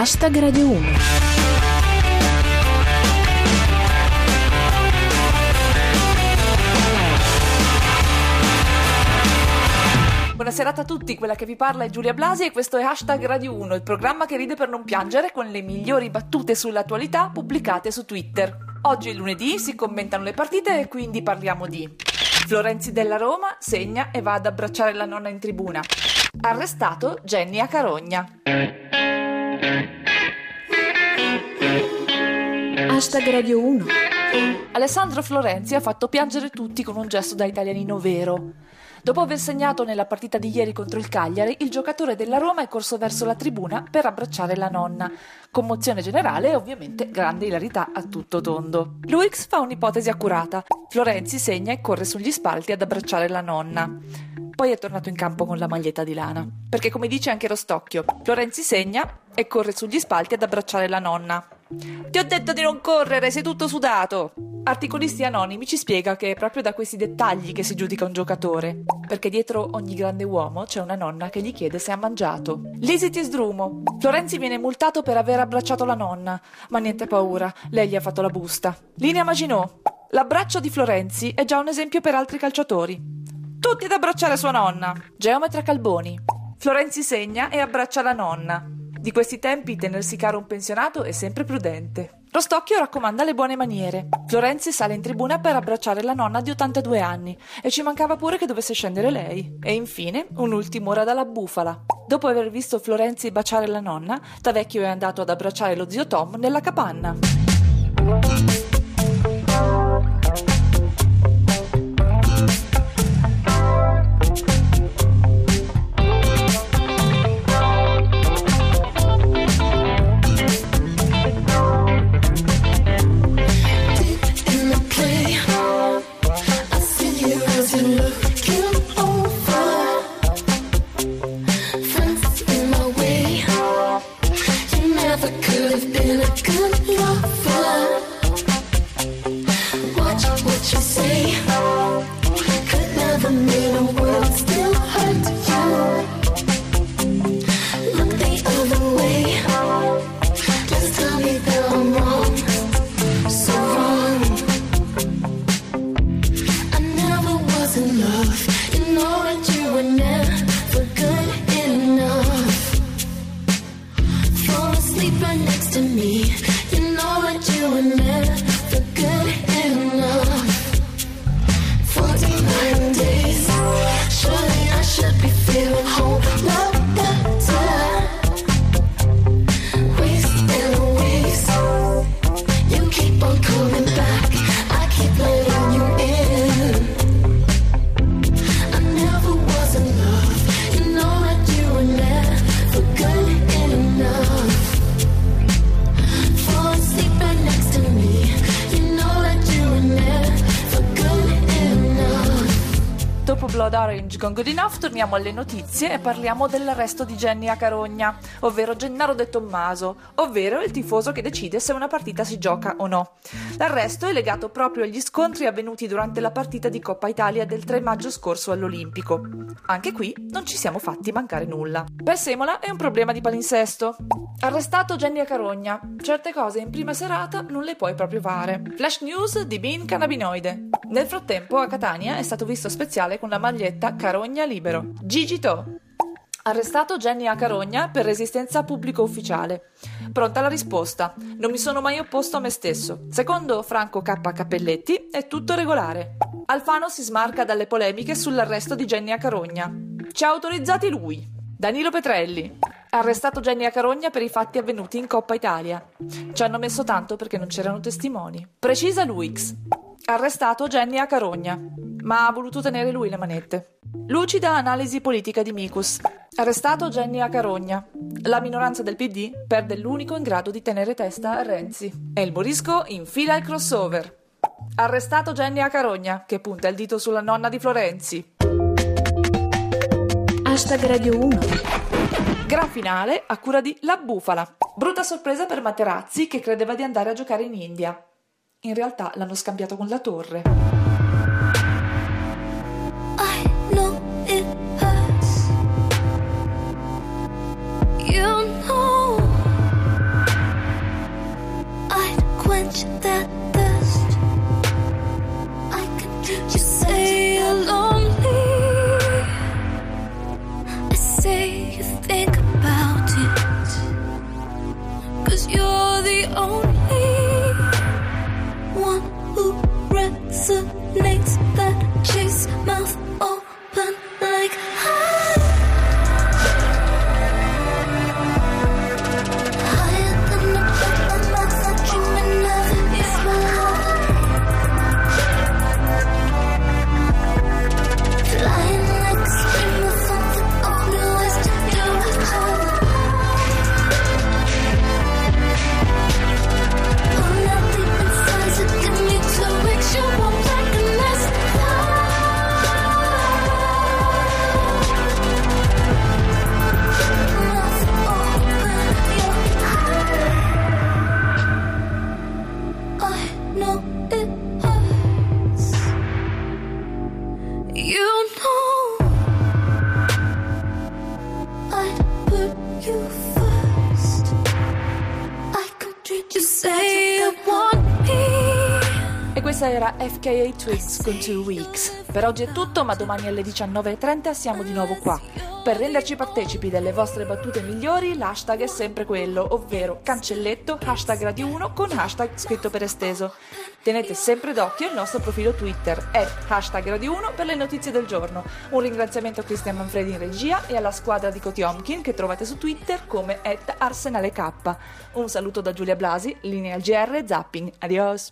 Hashtag Radio 1. Buonasera a tutti, quella che vi parla è Giulia Blasi e questo è Hashtag Radio 1, il programma che ride per non piangere con le migliori battute sull'attualità pubblicate su Twitter. Oggi è lunedì, si commentano le partite e quindi parliamo di Florenzi della Roma segna e va ad abbracciare la nonna in tribuna. Arrestato Jenny a Carogna. Hashtag Radio 1. Alessandro Florenzi ha fatto piangere tutti con un gesto da italianino vero. Dopo aver segnato nella partita di ieri contro il Cagliari, il giocatore della Roma è corso verso la tribuna per abbracciare la nonna. Commozione generale e ovviamente grande ilarità a tutto tondo. Luix fa un'ipotesi accurata. Florenzi segna e corre sugli spalti ad abbracciare la nonna. Poi è tornato in campo con la maglietta di lana. Perché come dice anche Rostocchio, Florenzi segna e corre sugli spalti ad abbracciare la nonna. Ti ho detto di non correre, sei tutto sudato. Articolisti Anonimi ci spiega che è proprio da questi dettagli che si giudica un giocatore, perché dietro ogni grande uomo c'è una nonna che gli chiede se ha mangiato. Lisiti sdrumo. Florenzi viene multato per aver abbracciato la nonna, ma niente paura, lei gli ha fatto la busta. Linea Maginot. L'abbraccio di Florenzi è già un esempio per altri calciatori. Tutti ad abbracciare sua nonna. Geometra Calboni. Florenzi segna e abbraccia la nonna. Di questi tempi tenersi caro un pensionato è sempre prudente. Rostocchio raccomanda le buone maniere. Florenzi sale in tribuna per abbracciare la nonna di 82 anni e ci mancava pure che dovesse scendere lei. E infine un'ultima ora dalla bufala. Dopo aver visto Florenzi baciare la nonna, Tavecchio è andato ad abbracciare lo zio Tom nella capanna. Fall asleep right next to me. You know that you were never good Dopo Blood Orange con Good Enough torniamo alle notizie e parliamo dell'arresto di Jenny a Carogna, ovvero Gennaro De Tommaso, ovvero il tifoso che decide se una partita si gioca o no. L'arresto è legato proprio agli scontri avvenuti durante la partita di Coppa Italia del 3 maggio scorso all'Olimpico. Anche qui non ci siamo fatti mancare nulla. Per Semola è un problema di palinsesto. Arrestato Jenny a Carogna. Certe cose in prima serata non le puoi proprio fare. Flash news di Bean Cannabinoide. Nel frattempo a Catania è stato visto speziale con la maglietta Carogna Libero. Gigi To. Arrestato Jenny a Carogna per resistenza pubblico ufficiale. Pronta la risposta. Non mi sono mai opposto a me stesso. Secondo Franco K. Cappelletti è tutto regolare. Alfano si smarca dalle polemiche sull'arresto di Jenny a Carogna. Ci ha autorizzati lui. Danilo Petrelli. Arrestato Jenny a Carogna per i fatti avvenuti in Coppa Italia. Ci hanno messo tanto perché non c'erano testimoni. Precisa Luix. Arrestato Jenny a Carogna, ma ha voluto tenere lui le manette. Lucida analisi politica di Micus. Arrestato Jenny a Carogna. La minoranza del PD perde l'unico in grado di tenere testa a Renzi. E il Morisco infila il crossover. Arrestato Jenny a Carogna, che punta il dito sulla nonna di Florenzi. Hashtag Radio 1. Gran finale a cura di La Bufala. Brutta sorpresa per Materazzi che credeva di andare a giocare in India. In realtà l'hanno scambiato con la torre. You know I'd quench that thirst. I can just resonates Questa era FKA Twigs con Two Weeks. Per oggi è tutto, ma domani alle 19.30 siamo di nuovo qua. Per renderci partecipi delle vostre battute migliori, l'hashtag è sempre quello, ovvero cancelletto hashtag Radio 1 con hashtag scritto per esteso. Tenete sempre d'occhio il nostro profilo Twitter, è hashtag Radio 1 per le notizie del giorno. Un ringraziamento a Cristian Manfredi in regia e alla squadra di Kotiomkin che trovate su Twitter come arsenalek. Un saluto da Giulia Blasi, linea GR Zapping. Adios!